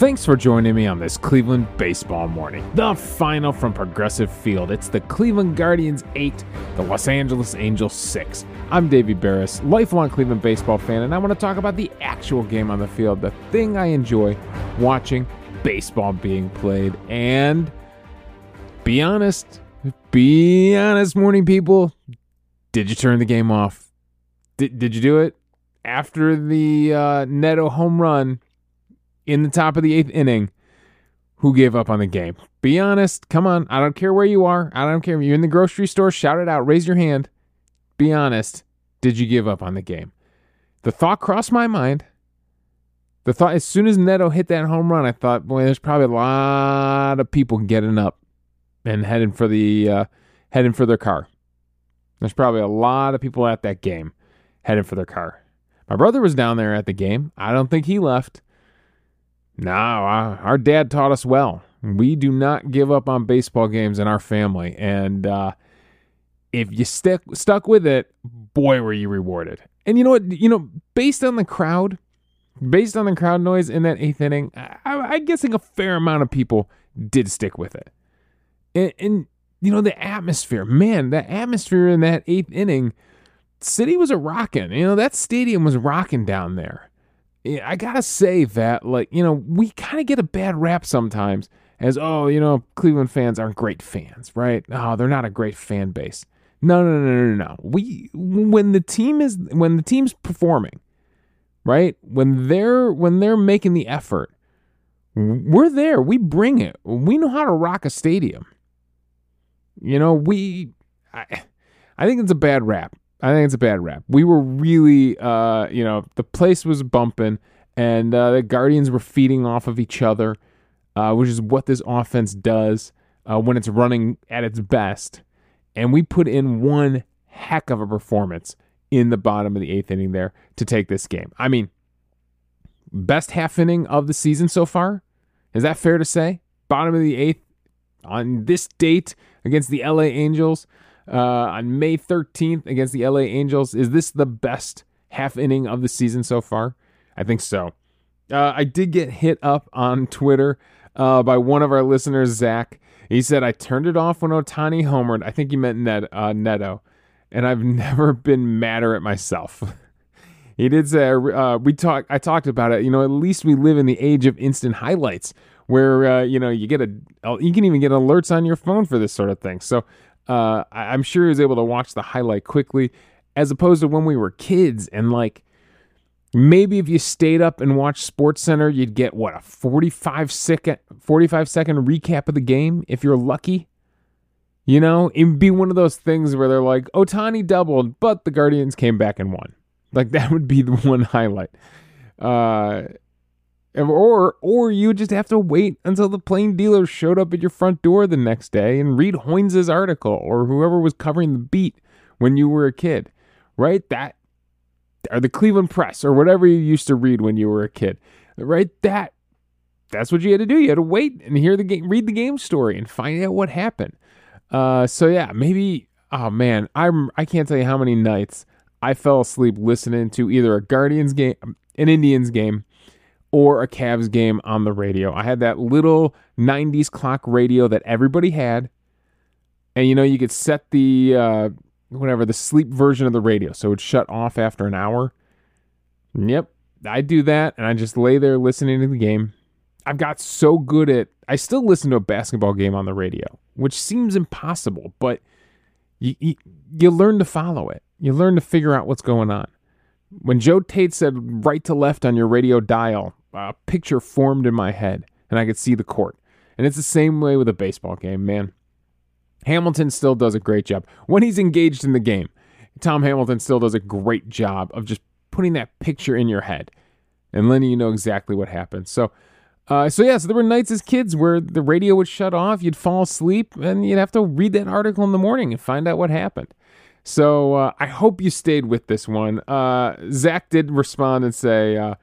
Thanks for joining me on this Cleveland baseball morning. The final from Progressive Field. It's the Cleveland Guardians 8, the Los Angeles Angels 6. I'm Davey Berris, lifelong Cleveland baseball fan, and I want to talk about the actual game on the field, the thing I enjoy watching baseball being played. And be honest, be honest, morning people. Did you turn the game off? Did, did you do it? After the uh, Neto home run, in the top of the eighth inning who gave up on the game. Be honest. Come on. I don't care where you are. I don't care if you're in the grocery store. Shout it out. Raise your hand. Be honest. Did you give up on the game? The thought crossed my mind. The thought, as soon as Neto hit that home run, I thought, boy, there's probably a lot of people getting up and heading for the uh, heading for their car. There's probably a lot of people at that game heading for their car. My brother was down there at the game. I don't think he left. No, our dad taught us well. We do not give up on baseball games in our family, and uh, if you stick stuck with it, boy, were you rewarded. And you know what? You know, based on the crowd, based on the crowd noise in that eighth inning, I, I'm guessing a fair amount of people did stick with it. And, and you know, the atmosphere, man, the atmosphere in that eighth inning, city was a rocking. You know, that stadium was rocking down there. I gotta say that, like, you know, we kind of get a bad rap sometimes as, oh, you know, Cleveland fans aren't great fans, right? Oh, they're not a great fan base. No, no, no, no, no. We when the team is when the team's performing, right? When they're when they're making the effort, we're there. We bring it. We know how to rock a stadium. You know, we. I, I think it's a bad rap. I think it's a bad rap. We were really, uh, you know, the place was bumping, and uh, the Guardians were feeding off of each other, uh, which is what this offense does uh, when it's running at its best. And we put in one heck of a performance in the bottom of the eighth inning there to take this game. I mean, best half inning of the season so far. Is that fair to say? Bottom of the eighth on this date against the LA Angels uh, on May 13th against the LA Angels. Is this the best half inning of the season so far? I think so. Uh, I did get hit up on Twitter uh, by one of our listeners, Zach. He said, I turned it off when Ohtani homered. I think he meant Net, uh, Neto. And I've never been madder at myself. he did say, uh, we talked, I talked about it. You know, at least we live in the age of instant highlights where, uh, you know, you get a, you can even get alerts on your phone for this sort of thing. So uh, I'm sure he was able to watch the highlight quickly, as opposed to when we were kids and like maybe if you stayed up and watched Sports Center, you'd get what a 45 second 45 second recap of the game if you're lucky. You know, it'd be one of those things where they're like, Ohtani doubled, but the Guardians came back and won. Like that would be the one highlight. Uh, or or you just have to wait until the plain dealer showed up at your front door the next day and read Hoynes' article or whoever was covering the beat when you were a kid, right? That or the Cleveland Press or whatever you used to read when you were a kid, right? That that's what you had to do. You had to wait and hear the game, read the game story, and find out what happened. Uh, so yeah, maybe. Oh man, I'm I can't tell you how many nights I fell asleep listening to either a Guardians game, an Indians game or a Cavs game on the radio. I had that little 90s clock radio that everybody had. And you know, you could set the uh, whatever the sleep version of the radio so it shut off after an hour. Yep, I do that and I just lay there listening to the game. I've got so good at I still listen to a basketball game on the radio, which seems impossible, but you, you, you learn to follow it. You learn to figure out what's going on. When Joe Tait said right to left on your radio dial, a picture formed in my head and I could see the court. And it's the same way with a baseball game, man. Hamilton still does a great job. When he's engaged in the game, Tom Hamilton still does a great job of just putting that picture in your head and letting you know exactly what happened. So, uh, so yeah, so there were nights as kids where the radio would shut off, you'd fall asleep, and you'd have to read that article in the morning and find out what happened. So uh, I hope you stayed with this one. Uh, Zach did respond and say, uh,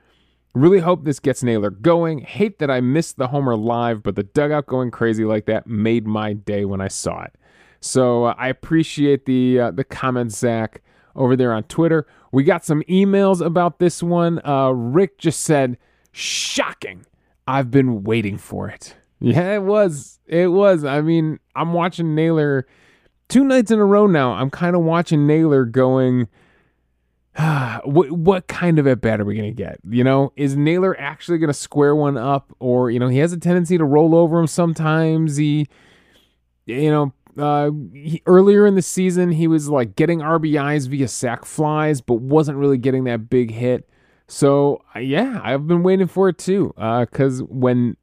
Really hope this gets Naylor going. Hate that I missed the homer live, but the dugout going crazy like that made my day when I saw it. So uh, I appreciate the uh, the comments, Zach, over there on Twitter. We got some emails about this one. Uh, Rick just said, "Shocking." I've been waiting for it. Yeah, it was. It was. I mean, I'm watching Naylor two nights in a row now. I'm kind of watching Naylor going, what, what kind of at bat are we going to get? You know, is Naylor actually going to square one up? Or, you know, he has a tendency to roll over him sometimes. He, you know, uh, he, earlier in the season, he was like getting RBIs via sac flies, but wasn't really getting that big hit. So uh, yeah, I've been waiting for it too. Because uh, when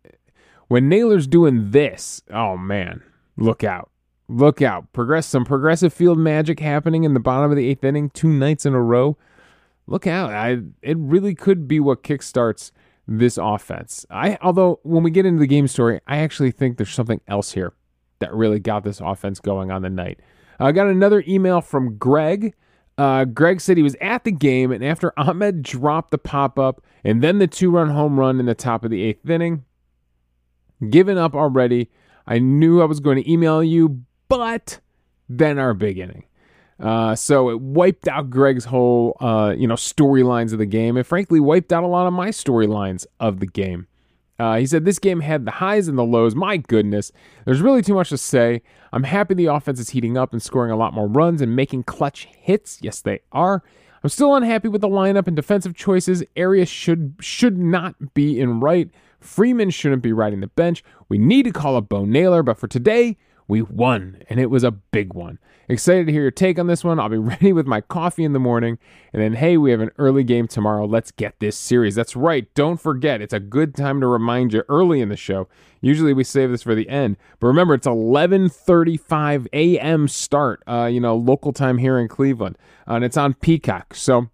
when Naylor's doing this, oh man, look out. Look out. Progress some progressive field magic happening in the bottom of the eighth inning, two nights in a row. Look out. I it really could be what kickstarts this offense. I although when we get into the game story, I actually think there's something else here that really got this offense going on the night. I got another email from Greg. Uh, Greg said he was at the game, and after Amed dropped the pop up and then the two run home run in the top of the eighth inning, given up already. I knew I was going to email you, but then our big inning. Uh, so it wiped out Greg's whole, uh, you know, storylines of the game. It frankly wiped out a lot of my storylines of the game. Uh, he said this game had the highs and the lows. My goodness, there's really too much to say. I'm happy the offense is heating up and scoring a lot more runs and making clutch hits. Yes, they are. I'm still unhappy with the lineup and defensive choices. Arias should should not be in right. Freeman shouldn't be riding the bench. We need to call up Bo Naylor, but for today, we won, and it was a big one. Excited to hear your take on this one. I'll be ready with my coffee in the morning. And then, hey, we have an early game tomorrow. Let's get this series. That's right. Don't forget, it's a good time to remind you early in the show. Usually we save this for the end, but remember, it's 11:35 a.m. start. Uh, you know, local time here in Cleveland, uh, and it's on Peacock. So.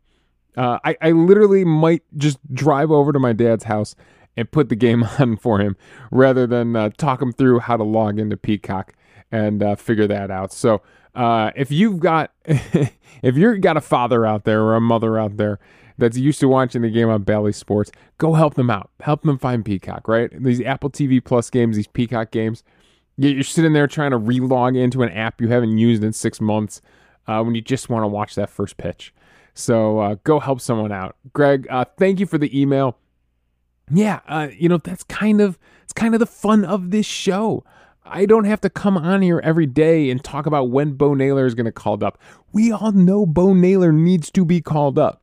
Uh, I, I literally might just drive over to my dad's house and put the game on for him rather than uh, talk him through how to log into Peacock and uh, figure that out. So uh, if you've got if you've got a father out there or a mother out there that's used to watching the game on Bally Sports, go help them out. Help them find Peacock. Right? These Apple TV Plus games, these Peacock games. You're sitting there trying to relog into an app you haven't used in six months uh, when you just want to watch that first pitch. So uh, go help someone out. Greg, uh, thank you for the email yeah, uh, you know that's kind of it's kind of the fun of this show. I don't have to come on here every day and talk about when Bo Naylor is going to called up. We all know Bo Naylor needs to be called up.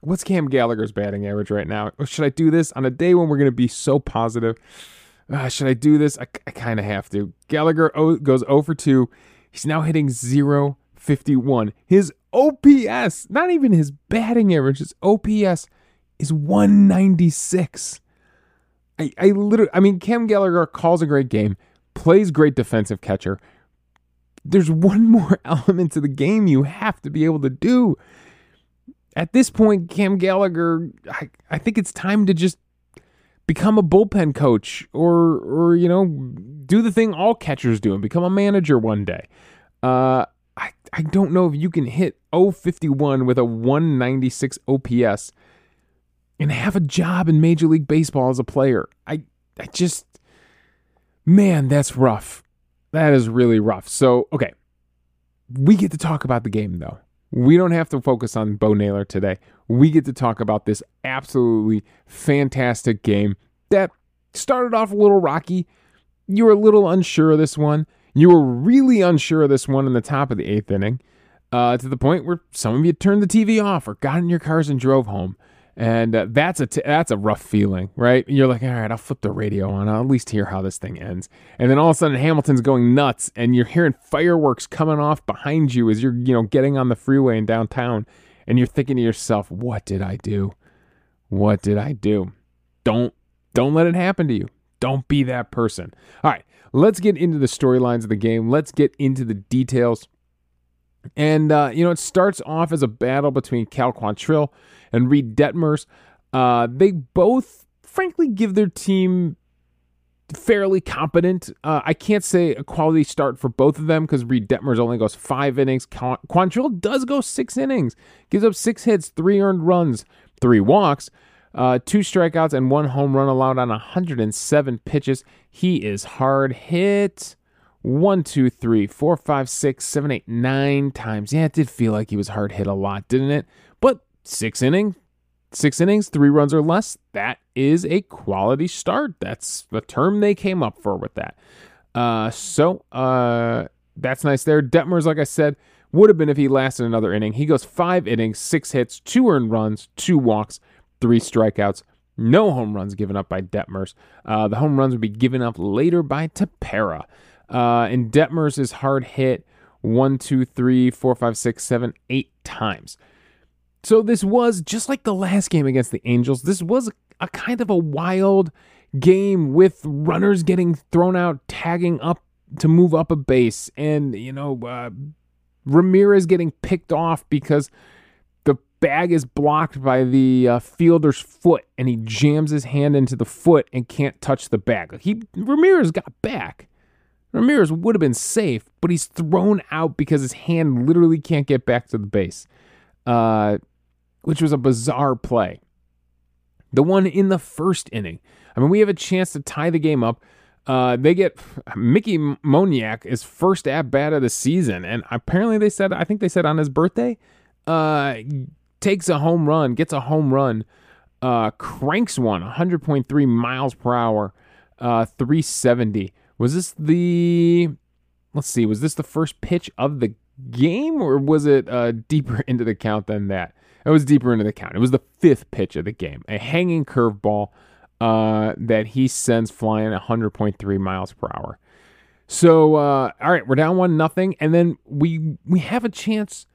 What's Cam Gallagher's batting average right now? should I do this on a day when we're going to be so positive? Uh, should I do this? I, I kind of have to. Gallagher goes 0 for 2. He's now hitting 0 51. His OPS, not even his batting average, his OPS is 196. I, I literally, I mean, Cam Gallagher calls a great game, plays great defensive catcher. There's one more element to the game you have to be able to do. At this point, Cam Gallagher, I, I think it's time to just become a bullpen coach or, or you know, do the thing all catchers do and become a manager one day. Uh, I, I don't know if you can hit 051 with a 196 OPS and have a job in Major League Baseball as a player. I I just man, that's rough. That is really rough. So, okay. We get to talk about the game though. We don't have to focus on Bo Naylor today. We get to talk about this absolutely fantastic game that started off a little rocky. You were a little unsure of this one. You were really unsure of this one in the top of the eighth inning, uh, to the point where some of you turned the TV off or got in your cars and drove home and uh, that's a t- that's a rough feeling, right? You're like, all right, I'll flip the radio on. I'll at least hear how this thing ends. And then all of a sudden, Hamilton's going nuts, and you're hearing fireworks coming off behind you as you're you know getting on the freeway in downtown, and you're thinking to yourself, what did I do? What did I do? Don't don't let it happen to you. Don't be that person. All right, let's get into the storylines of the game. Let's get into the details. And, uh, you know, it starts off as a battle between Cal Quantrill and Reid Detmers. Uh, they both, frankly, give their team fairly competent. Uh, I can't say a quality start for both of them because Reid Detmers only goes five innings. Quantrill does go six innings, gives up six hits, three earned runs, three walks. Uh, two strikeouts and one home run allowed on 107 pitches. He is hard hit one, two, three, four, five, six, seven, eight, nine times. Yeah, it did feel like he was hard hit a lot, didn't it? Six innings, Six innings, three runs or less. That is a quality start. That's the term they came up for with that. Uh, so uh, that's nice there. Detmers, like I said, would have been if he lasted another inning. He goes five innings, six hits, two earned runs, two walks, three strikeouts. No home runs given up by Detmers. Uh, the home runs would be given up later by Tepera. Uh, and Detmers is hard hit one, two, three, four, five, six, seven, eight times. So this was just like the last game against the Angels. This was a kind of a wild game with runners getting thrown out, tagging up to move up a base, and you know uh, Ramirez getting picked off because the bag is blocked by the uh, fielder's foot, and he jams his hand into the foot and can't touch the bag. He Ramirez got back. Ramirez would have been safe, but he's thrown out because his hand literally can't get back to the base, uh, which was a bizarre play. The one in the first inning. I mean, we have a chance to tie the game up. Uh, they get Mickey Moniak is first at bat of the season, and apparently they said I think they said on his birthday, uh, takes a home run, gets a home run, uh, cranks one, 100.3 miles per hour, uh, 370. Was this the? Let's see. Was this the first pitch of the game, or was it uh, deeper into the count than that? It was deeper into the count. It was the fifth pitch of the game, a hanging curveball uh, that he sends flying 100.3 miles per hour. So, uh, all right, we're down one nothing, and then we we have a chance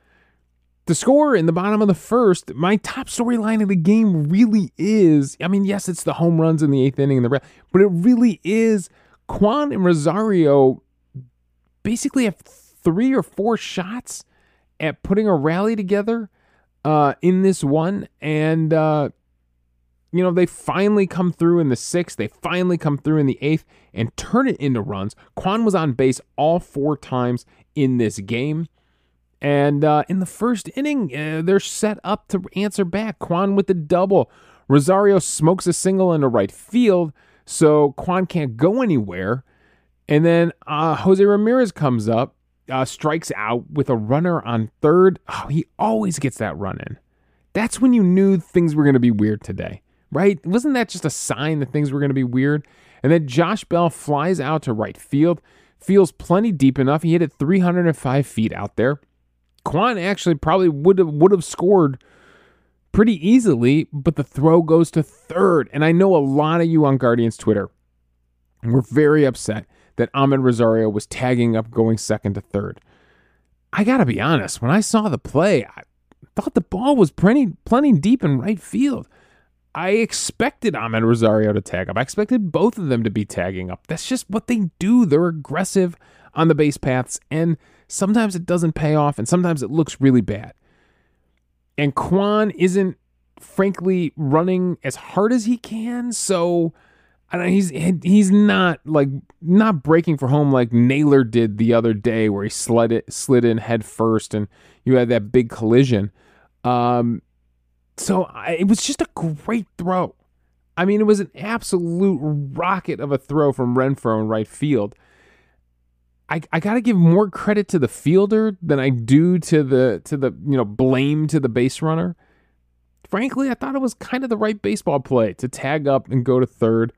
to score in the bottom of the first. My top storyline of the game really is, I mean, yes, it's the home runs in the eighth inning and the but it really is Kwan and Rosario basically have three or four shots at putting a rally together uh, in this one, and uh, you know, they finally come through in the sixth, they finally come through in the eighth and turn it into runs. Kwan was on base all four times in this game. And uh, in the first inning, uh, they're set up to answer back. Kwan with the double. Rosario smokes a single into right field, so Kwan can't go anywhere. And then uh, Jose Ramirez comes up, uh, strikes out with a runner on third. Oh, he always gets that run in. That's when you knew things were going to be weird today right? Wasn't that just a sign that things were going to be weird? And then Josh Bell flies out to right field, feels plenty deep enough. He hit it 305 feet out there. Kwan actually probably would have would have scored pretty easily, but the throw goes to third. And I know a lot of you on Guardians Twitter were very upset that Amed Rosario was tagging up going second to third. I gotta be honest, when I saw the play, I thought the ball was plenty plenty deep in right field. I expected Amed Rosario to tag up. I expected both of them to be tagging up. That's just what they do. They're aggressive on the base paths, and sometimes it doesn't pay off, and sometimes it looks really bad. And Kwan isn't, frankly, running as hard as he can, so I he's he's not like not breaking for home like Naylor did the other day, where he slid it slid in head first, and you had that big collision. Um, so I, it was just a great throw. I mean, it was an absolute rocket of a throw from Renfroe in right field. I, I got to give more credit to the fielder than I do to the to the you know blame to the base runner. Frankly, I thought it was kind of the right baseball play to tag up and go to third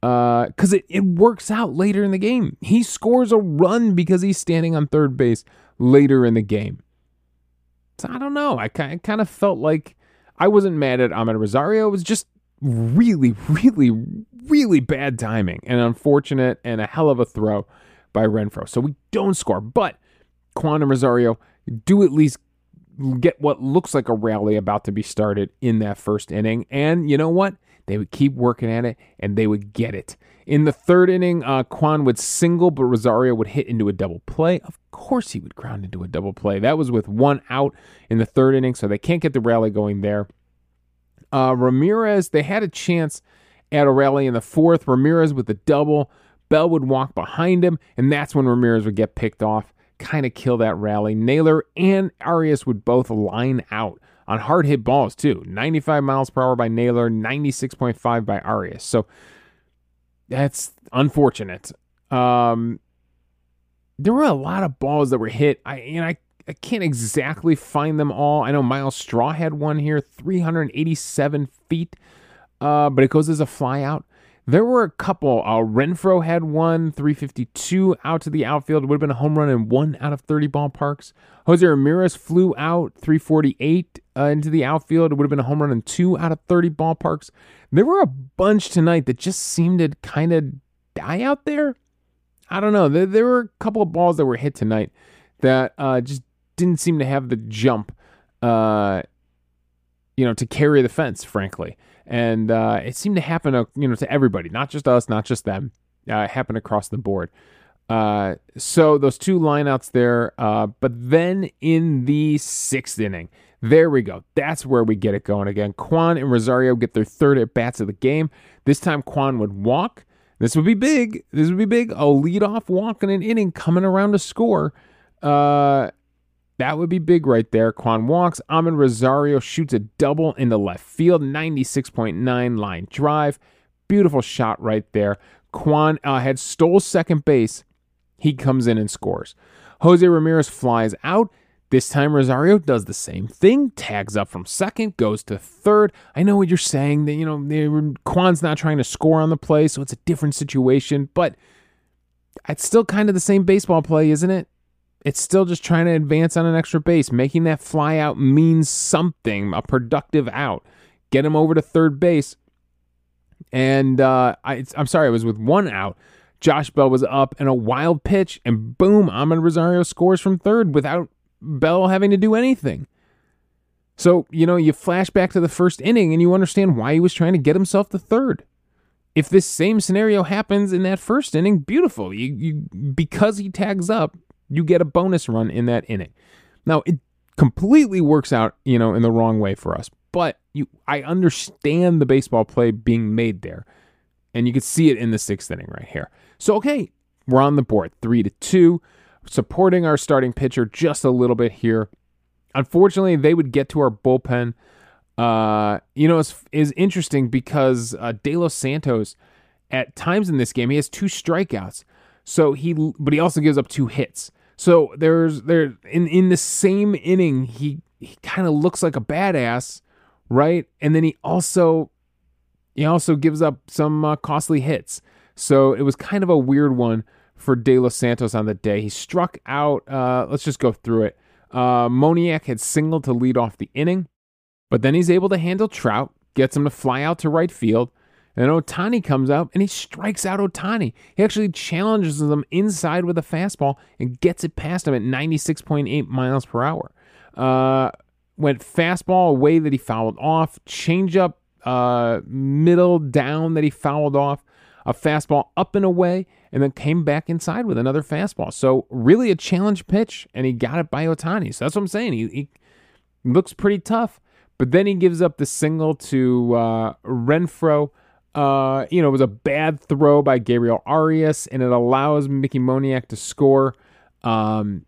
because uh, it, it works out later in the game. He scores a run because he's standing on third base later in the game. So I don't know. I, I kind of felt like I wasn't mad at Amed Rosario. It was just really, really, really bad timing and unfortunate and a hell of a throw by Renfroe. So we don't score. But Kwan and Rosario do at least get what looks like a rally about to be started in that first inning. And you know what? They would keep working at it and they would get it. In the third inning, uh, Kwan would single, but Rosario would hit into a double play. Of course, he would ground into a double play. That was with one out in the third inning, so they can't get the rally going there. Uh, Ramirez, they had a chance at a rally in the fourth. Ramirez with the double. Bell would walk behind him, and that's when Ramirez would get picked off, kind of kill that rally. Naylor and Arias would both line out on hard hit balls too. 95 miles per hour by Naylor, 96.5 by Arias. So that's unfortunate. Um, there were a lot of balls that were hit. I and I I can't exactly find them all. I know Myles Straw had one here, 387 feet, uh, but it goes as a flyout. There were a couple. Uh, Renfroe had one, 352 out to the outfield. It would have been a home run in one out of 30 ballparks. Jose Ramirez flew out 348 uh, into the outfield. It would have been a home run in two out of 30 ballparks. There were a bunch tonight that just seemed to kind of die out there. I don't know. There, there, were a couple of balls that were hit tonight that uh, just didn't seem to have the jump, uh, you know, to carry the fence, frankly and uh, it seemed to happen, uh, you know, to everybody, not just us, not just them. Uh, it happened across the board. Uh, so those two lineouts there, uh, but then in the sixth inning, there we go. That's where we get it going again. Kwan and Rosario get their third at bats of the game. This time, Kwan would walk. This would be big. This would be big. A lead off walk in an inning coming around to score. Uh, that would be big right there. Kwan walks. Amed Rosario shoots a double into left field, 96.9 line drive. Beautiful shot right there. Kwan uh, had stole second base. He comes in and scores. Jose Ramirez flies out. This time Rosario does the same thing, tags up from second, goes to third. I know what you're saying that you know Kwan's not trying to score on the play, so it's a different situation, but it's still kind of the same baseball play, isn't it? It's still just trying to advance on an extra base. Making that fly out means something, a productive out. Get him over to third base. And uh, I, I'm sorry, I was with one out. Josh Bell was up and a wild pitch, and boom, Amed Rosario scores from third without Bell having to do anything. So, you know, you flash back to the first inning and you understand why he was trying to get himself to third. If this same scenario happens in that first inning, beautiful. You, you because he tags up, you get a bonus run in that inning. Now, it completely works out, you know, in the wrong way for us. But you I understand the baseball play being made there. And you can see it in the sixth inning right here. So okay, we're on the board. Three to two. Supporting our starting pitcher just a little bit here. Unfortunately, they would get to our bullpen. Uh, you know, it's is interesting because uh, De Los Santos, at times in this game, he has two strikeouts. So he, but he also gives up two hits. So there's there in in the same inning he he kind of looks like a badass, right? And then he also he also gives up some uh, costly hits. So it was kind of a weird one for De Los Santos on the day. He struck out. Uh, let's just go through it. Uh, Moniak had singled to lead off the inning, but then he's able to handle Trout, gets him to fly out to right field. And Ohtani comes out and he strikes out Ohtani. He actually challenges him inside with a fastball and gets it past him at 96.8 miles per hour. Uh, went fastball away that he fouled off, changeup uh, middle down that he fouled off, a fastball up and away, and then came back inside with another fastball. So really a challenge pitch, and he got it by Ohtani. So that's what I'm saying. He, he looks pretty tough, but then he gives up the single to uh, Renfroe. Uh, you know, it was a bad throw by Gabriel Arias, and it allows Mickey Moniak to score. Um,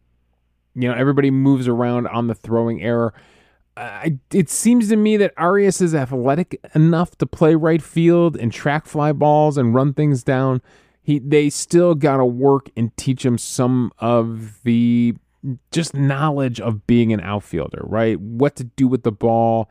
you know, everybody moves around on the throwing error. Uh, it seems to me that Arias is athletic enough to play right field and track fly balls and run things down. He, they still got to work and teach him some of the just knowledge of being an outfielder, right? What to do with the ball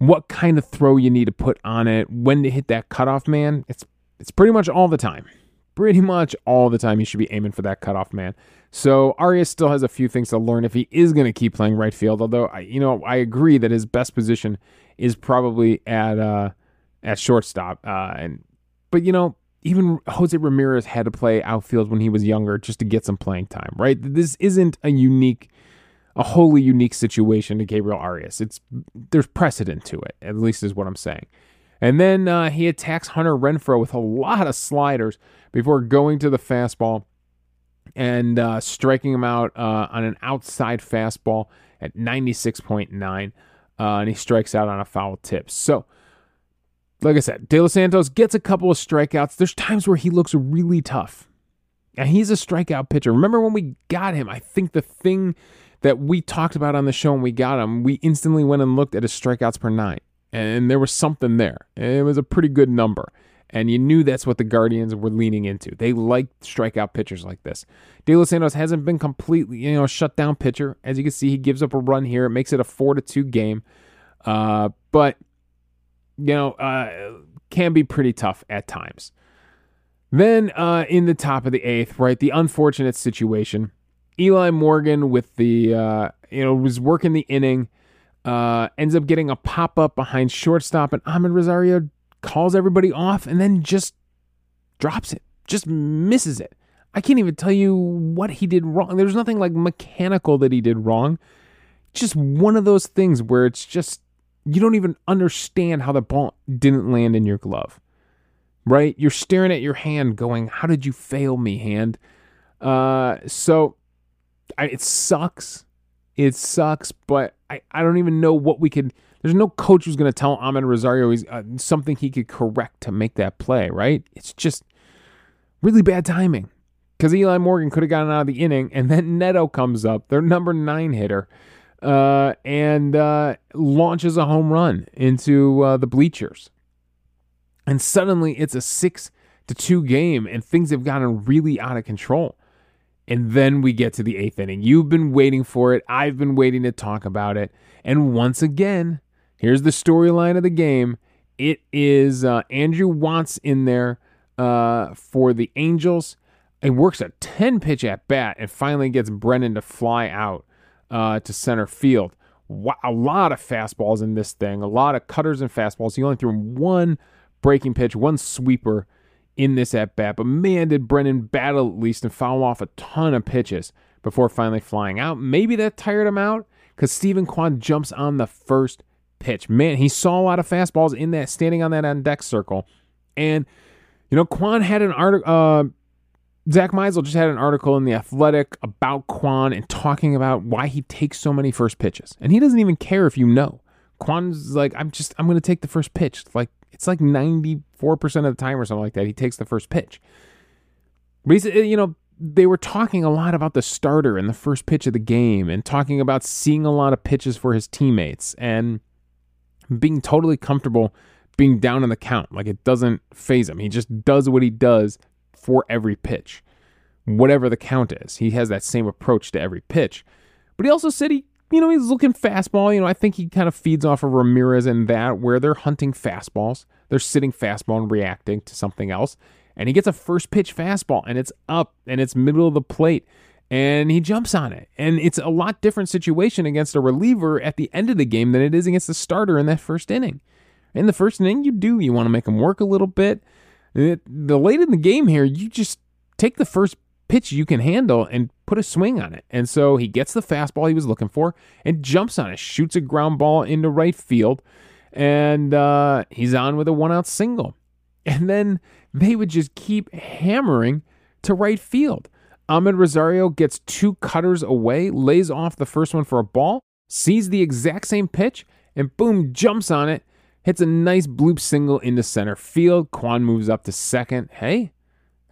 what kind of throw you need to put on it, when to hit that cutoff man. It's it's pretty much all the time. Pretty much all the time you should be aiming for that cutoff man. So Arias still has a few things to learn if he is going to keep playing right field. Although I, you know, I agree that his best position is probably at uh, at shortstop. Uh, and but you know, even Jose Ramirez had to play outfield when he was younger just to get some playing time. Right? This isn't a unique a wholly unique situation to Gabriel Arias. It's there's precedent to it, at least is what I'm saying. And then uh, he attacks Hunter Renfroe with a lot of sliders before going to the fastball and uh, striking him out uh, on an outside fastball at 96.9. Uh, and he strikes out on a foul tip. So, like I said, De Los Santos gets a couple of strikeouts. There's times where he looks really tough. And he's a strikeout pitcher. Remember when we got him? I think the thing that we talked about on the show and we got him, we instantly went and looked at his strikeouts per nine, and there was something there. It was a pretty good number. And you knew that's what the Guardians were leaning into. They like strikeout pitchers like this. De Los Santos hasn't been completely, you know, a shutdown pitcher. As you can see, he gives up a run here. It makes it a four to two game. Uh, but you know, uh, can be pretty tough at times. Then uh, in the top of the eighth, right, the unfortunate situation. Eli Morgan with the, uh, you know, was working the inning, uh, ends up getting a pop up behind shortstop, and Amed Rosario calls everybody off and then just drops it, just misses it. I can't even tell you what he did wrong. There's nothing like mechanical that he did wrong. Just one of those things where it's just you don't even understand how the ball didn't land in your glove, right? You're staring at your hand going, How did you fail me, hand? Uh, so I, it sucks. It sucks, but I, I don't even know what we could. There's no coach who's going to tell Amed Rosario he's uh, something he could correct to make that play, right? It's just really bad timing because Eli Morgan could have gotten out of the inning, and then Neto comes up, their number nine hitter, uh, and uh, launches a home run into uh, the bleachers. And suddenly it's a six to two game, and things have gotten really out of control. And then we get to the eighth inning. You've been waiting for it. I've been waiting to talk about it. And once again, here's the storyline of the game. It is uh, Andrew Wantz in there uh, for the Angels. It works a 10 pitch at bat and finally gets Brennan to fly out uh, to center field. A lot of fastballs in this thing, a lot of cutters and fastballs. He only threw one breaking pitch, one sweeper in this at bat. But man, did Brennan battle at least and foul off a ton of pitches before finally flying out. Maybe that tired him out because Steven Kwan jumps on the first pitch. Man, he saw a lot of fastballs in that standing on that on deck circle. And, you know, Kwan had an article. Uh, Zack Meisel just had an article in The Athletic about Kwan and talking about why he takes so many first pitches. And he doesn't even care if you know. Kwan's like, I'm just, I'm going to take the first pitch. Like, it's like 94% of the time or something like that. He takes the first pitch. But uh, he's, you know, they were talking a lot about the starter and the first pitch of the game and talking about seeing a lot of pitches for his teammates and being totally comfortable being down in the count. Like, it doesn't phase him. He just does what he does for every pitch, whatever the count is. He has that same approach to every pitch. But he also said he, you know, he's looking fastball. You know, I think he kind of feeds off of Ramirez in that where they're hunting fastballs. They're sitting fastball and reacting to something else. And he gets a first pitch fastball and it's up and it's middle of the plate and he jumps on it. And it's a lot different situation against a reliever at the end of the game than it is against the starter in that first inning. In the first inning, you do. You want to make him work a little bit. The late in the game here, you just take the first pitch you can handle and put a swing on it. And so he gets the fastball he was looking for and jumps on it, shoots a ground ball into right field, and uh, he's on with a one out single. And then they would just keep hammering to right field. Amed Rosario gets two cutters away, lays off the first one for a ball, sees the exact same pitch, and boom, jumps on it hits a nice bloop single into center field. Kwan moves up to second. Hey,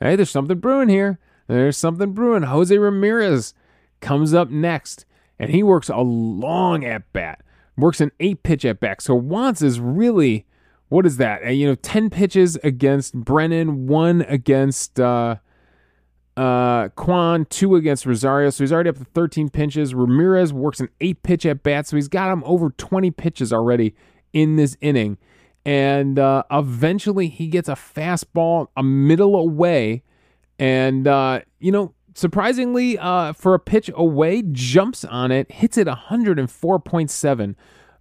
hey, there's something brewing here. There's something brewing. Jose Ramirez comes up next, and he works a long at bat, works an eight pitch at bat. So Wantz is really, what is that? Uh, you know, 10 pitches against Brennan, one against uh, uh, Kwan, two against Rosario. So he's already up to 13 pitches. Ramirez works an eight pitch at bat. So he's got him over 20 pitches already in this inning. And uh, eventually he gets a fastball a middle away. And, uh, you know, surprisingly, uh, for a pitch away, jumps on it, hits it 104.7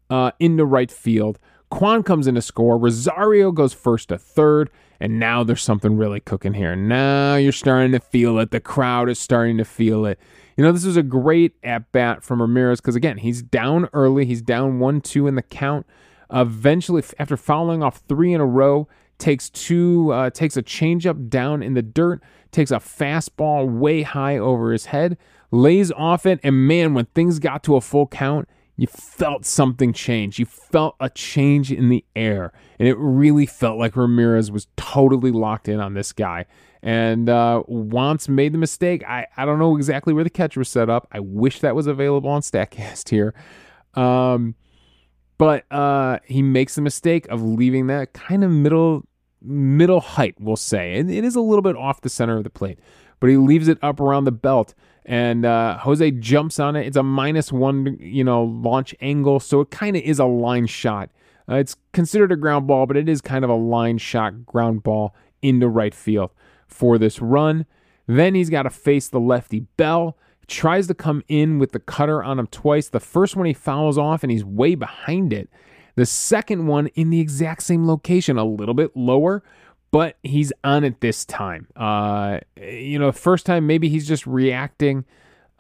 uh, into right field. Kwan comes in to score. Rosario goes first to third. And now there's something really cooking here. Now you're starting to feel it. The crowd is starting to feel it. You know, this was a great at bat from Ramirez because, again, he's down early. He's down 1 2 in the count. Eventually, after fouling off three in a row, takes two, uh, takes a changeup down in the dirt, takes a fastball way high over his head, lays off it, and man, when things got to a full count, you felt something change. You felt a change in the air, and it really felt like Ramirez was totally locked in on this guy. And uh, made the mistake. I, I don't know exactly where the catch was set up. I wish that was available on Statcast here. Um, but uh, he makes the mistake of leaving that kind of middle middle height, we'll say. And it is a little bit off the center of the plate, but he leaves it up around the belt. And uh, Jose jumps on it. It's a minus one, you know, launch angle, so it kind of is a line shot. Uh, it's considered a ground ball, but it is kind of a line shot ground ball into right field for this run. Then he's got to face the lefty Bell. Tries to come in with the cutter on him twice. The first one he fouls off and he's way behind it. The second one in the exact same location, a little bit lower, but he's on it this time. Uh, you know, first time maybe he's just reacting.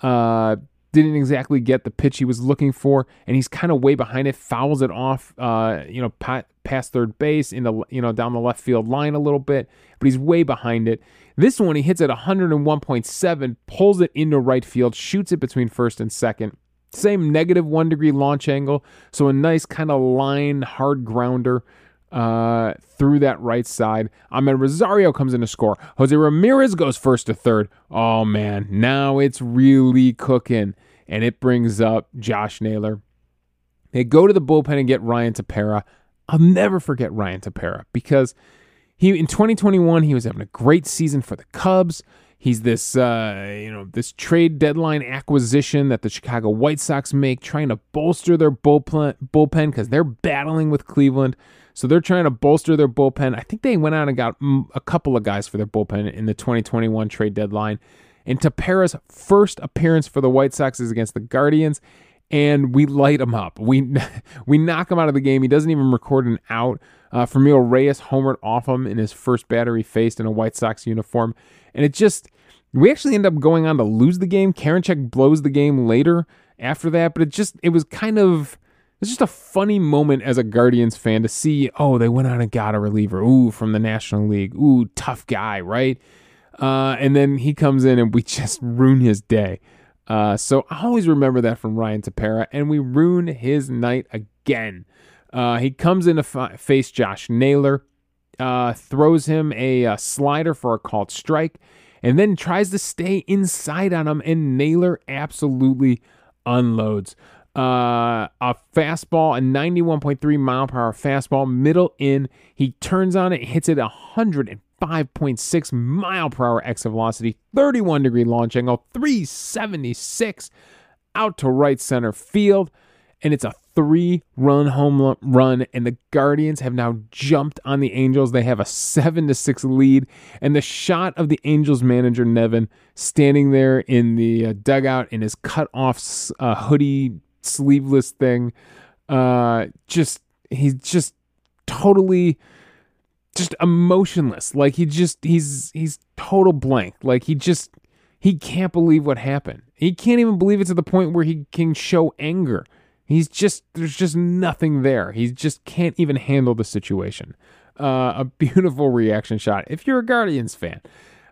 Uh, didn't exactly get the pitch he was looking for, and he's kind of way behind it. Fouls it off, uh, you know, past third base into you know down the left field line a little bit, but he's way behind it. This one, he hits at 101.7, pulls it into right field, shoots it between first and second. Same negative one degree launch angle. So a nice kind of line hard grounder uh, through that right side. Amed Rosario comes in to score. Jose Ramirez goes first to third. Oh man, now it's really cooking. And it brings up Josh Naylor. They go to the bullpen and get Ryan Tepera. I'll never forget Ryan Tepera because he in 2021 he was having a great season for the Cubs. He's this uh, you know this trade deadline acquisition that the Chicago White Sox make, trying to bolster their bullpen bullpen because they're battling with Cleveland. So they're trying to bolster their bullpen. I think they went out and got a couple of guys for their bullpen in the 2021 trade deadline. And Tepera's first appearance for the White Sox is against the Guardians, and we light him up. We we knock him out of the game. He doesn't even record an out. Uh, Franmil Reyes homered off him in his first batter he faced in a White Sox uniform. And it just, we actually end up going on to lose the game. Karinchak blows the game later after that, but it just, it was kind of, it's just a funny moment as a Guardians fan to see, oh, they went out and got a reliever. Ooh, from the National League. Ooh, tough guy, right? Uh, and then he comes in and we just ruin his day. Uh, so I always remember that from Ryan Tepera, and we ruin his night again. Uh, he comes in to f- face Josh Naylor, uh, throws him a, a, uh, slider for a called strike, and then tries to stay inside on him, and Naylor absolutely unloads. Uh, a fastball, a 91.3 mile per hour fastball, middle in. He turns on it, hits it 105.6 mile per hour exit velocity, 31 degree launch angle, 376 out to right center field. And it's a three run home run and the guardians have now jumped on the angels. They have a seven to six lead and the shot of the angels manager nevin standing there in the uh, dugout in his cut off uh, hoodie sleeveless thing uh, just he's just totally just emotionless like he just he's he's total blank like he just he can't believe what happened he can't even believe it to the point where he can show anger He's just there's just nothing there. He just can't even handle the situation. Uh, a beautiful reaction shot if you're a Guardians fan.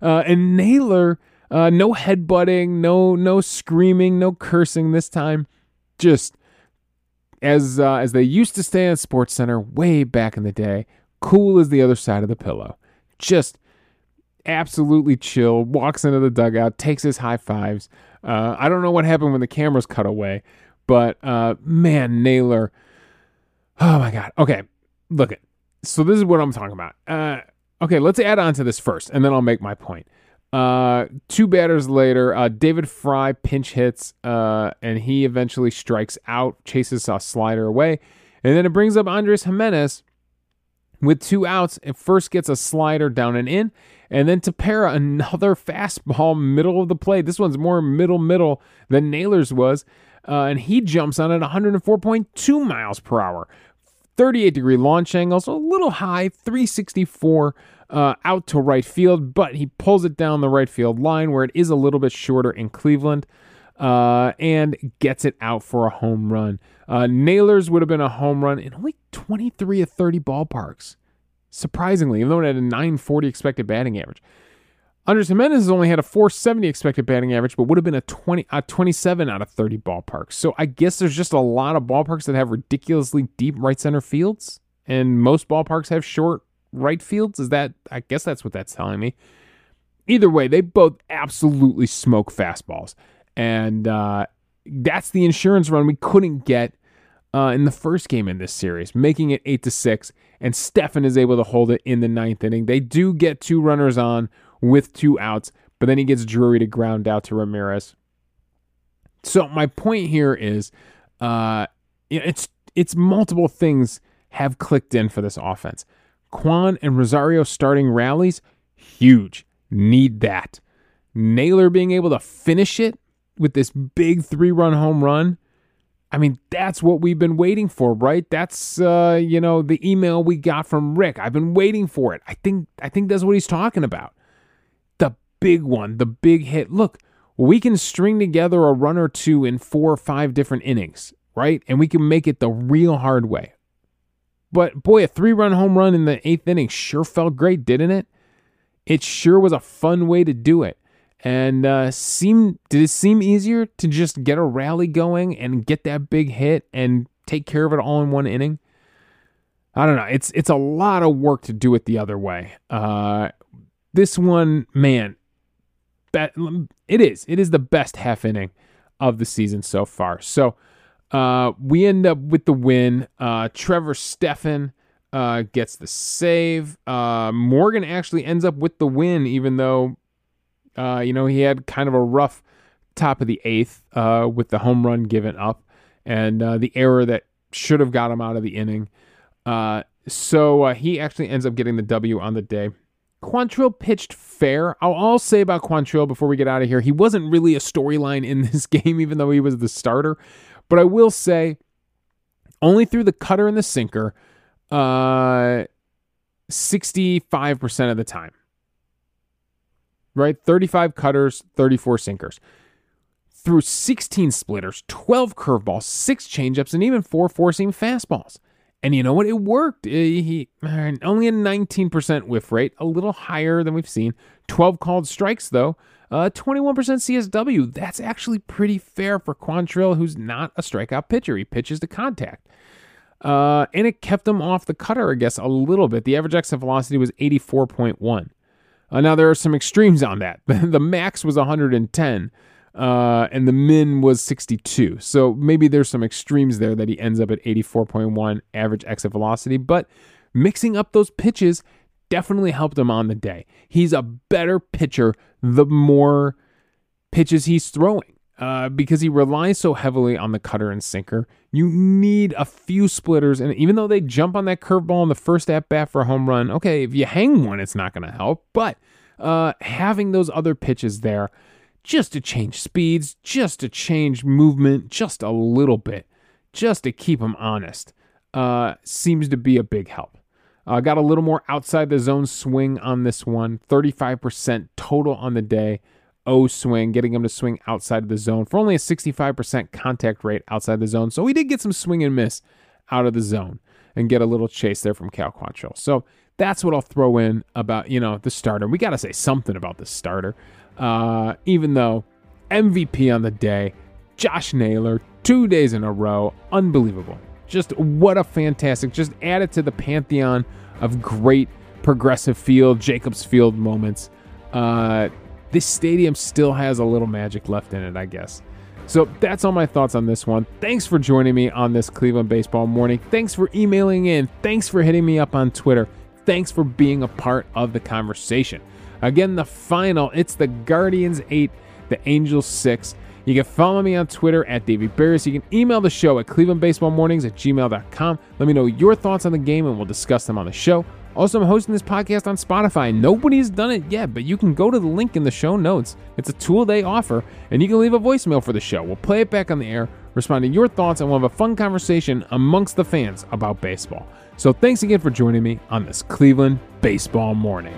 Uh, and Naylor, uh, no headbutting, no no screaming, no cursing this time. Just as uh, as they used to stay at Sports Center way back in the day, cool as the other side of the pillow. Just absolutely chill. Walks into the dugout, takes his high fives. Uh, I don't know what happened when the cameras cut away. But uh, man, Naylor. Oh my God. Okay, look it. So this is what I'm talking about. Uh, okay, let's add on to this first, and then I'll make my point. Uh, two batters later, uh, David Fry pinch hits, uh, and he eventually strikes out, chases a slider away, and then it brings up Andres Gimenez with two outs. It first gets a slider down and in, and then Tepera another fastball middle of the plate. This one's more middle middle than Naylor's was, uh, and he jumps on at 104.2 miles per hour. 38 degree launch angle, so a little high, 364 uh, out to right field, but he pulls it down the right field line where it is a little bit shorter in Cleveland uh, and gets it out for a home run. Uh, Naylor's would have been a home run in only 23 of 30 ballparks. Surprisingly, even though it had a 940 expected batting average. Andres Gimenez has only had a 470 expected batting average, but would have been a 20 a 27 out of 30 ballparks. So I guess there's just a lot of ballparks that have ridiculously deep right center fields, and most ballparks have short right fields. Is that I guess that's what that's telling me. Either way, they both absolutely smoke fastballs, and uh, that's the insurance run we couldn't get uh, in the first game in this series, making it eight to six. And Stephan is able to hold it in the ninth inning. They do get two runners on with two outs, but then he gets Drury to ground out to Ramirez. So my point here is, uh, it's it's multiple things have clicked in for this offense. Kwan and Rosario starting rallies, huge. Need that. Naylor being able to finish it with this big three run home run. I mean, that's what we've been waiting for, right? That's uh, you know, the email we got from Rick. I've been waiting for it. I think I think that's what he's talking about. The big one, the big hit. Look, we can string together a run or two in four or five different innings, right? And we can make it the real hard way. But boy, a three run home run in the eighth inning sure felt great, didn't it? It sure was a fun way to do it. And uh, seem did it seem easier to just get a rally going and get that big hit and take care of it all in one inning? I don't know. It's it's a lot of work to do it the other way. Uh, this one, man, it is. It is the best half inning of the season so far. So uh, we end up with the win. Uh, Trevor Stephan uh, gets the save. Uh, Morgan actually ends up with the win, even though uh, you know, he had kind of a rough top of the eighth uh, with the home run given up and uh, the error that should have got him out of the inning. Uh, so uh, he actually ends up getting the W on the day. Quantrill pitched fair. I'll, I'll say about Quantrill before we get out of here. He wasn't really a storyline in this game, even though he was the starter. But I will say, only through the cutter and the sinker, uh, 65% of the time right? 35 cutters, 34 sinkers. Through 16 splitters, 12 curveballs, 6 changeups, and even 4 four seam fastballs. And you know what? It worked. Uh, he only a 19% whiff rate, a little higher than we've seen. 12 called strikes though. Uh, 21% CSW. That's actually pretty fair for Quantrill, who's not a strikeout pitcher. He pitches to contact. Uh, and it kept him off the cutter, I guess, a little bit. The average exit velocity was 84.1. Uh, now there are some extremes on that. the max was 110, uh, and the min was 62. So maybe there's some extremes there that he ends up at 84.1 average exit velocity. But mixing up those pitches definitely helped him on the day. He's a better pitcher the more pitches he's throwing. Uh, because he relies so heavily on the cutter and sinker. You need a few splitters, and even though they jump on that curveball in the first at bat for a home run, okay, if you hang one, it's not going to help. But uh, having those other pitches there, just to change speeds, just to change movement, just a little bit, just to keep them honest, uh, seems to be a big help. Uh, got a little more outside the zone swing on this one, 35% total on the day. O swing, getting him to swing outside of the zone for only a 65% contact rate outside the zone. So we did get some swing and miss out of the zone and get a little chase there from Cal Quantrill. So that's what I'll throw in about, you know, the starter. We got to say something about the starter. Uh, even though MVP on the day, Josh Naylor, two days in a row, unbelievable. Just what a fantastic, just add it to the pantheon of great progressive field, Jacobs Field moments. Uh, this stadium still has a little magic left in it, I guess. So that's all my thoughts on this one. Thanks for joining me on this Cleveland Baseball Morning. Thanks for emailing in. Thanks for hitting me up on Twitter. Thanks for being a part of the conversation. Again, the final, it's the Guardians 8, the Angels 6. You can follow me on Twitter at Davey Berris. You can email the show at clevelandbaseballmornings at gmail.com. Let me know your thoughts on the game and we'll discuss them on the show. Also, I'm hosting this podcast on Spotify. Nobody's done it yet, but you can go to the link in the show notes. It's a tool they offer, and you can leave a voicemail for the show. We'll play it back on the air, respond to your thoughts, and we'll have a fun conversation amongst the fans about baseball. So, thanks again for joining me on this Cleveland Baseball Morning.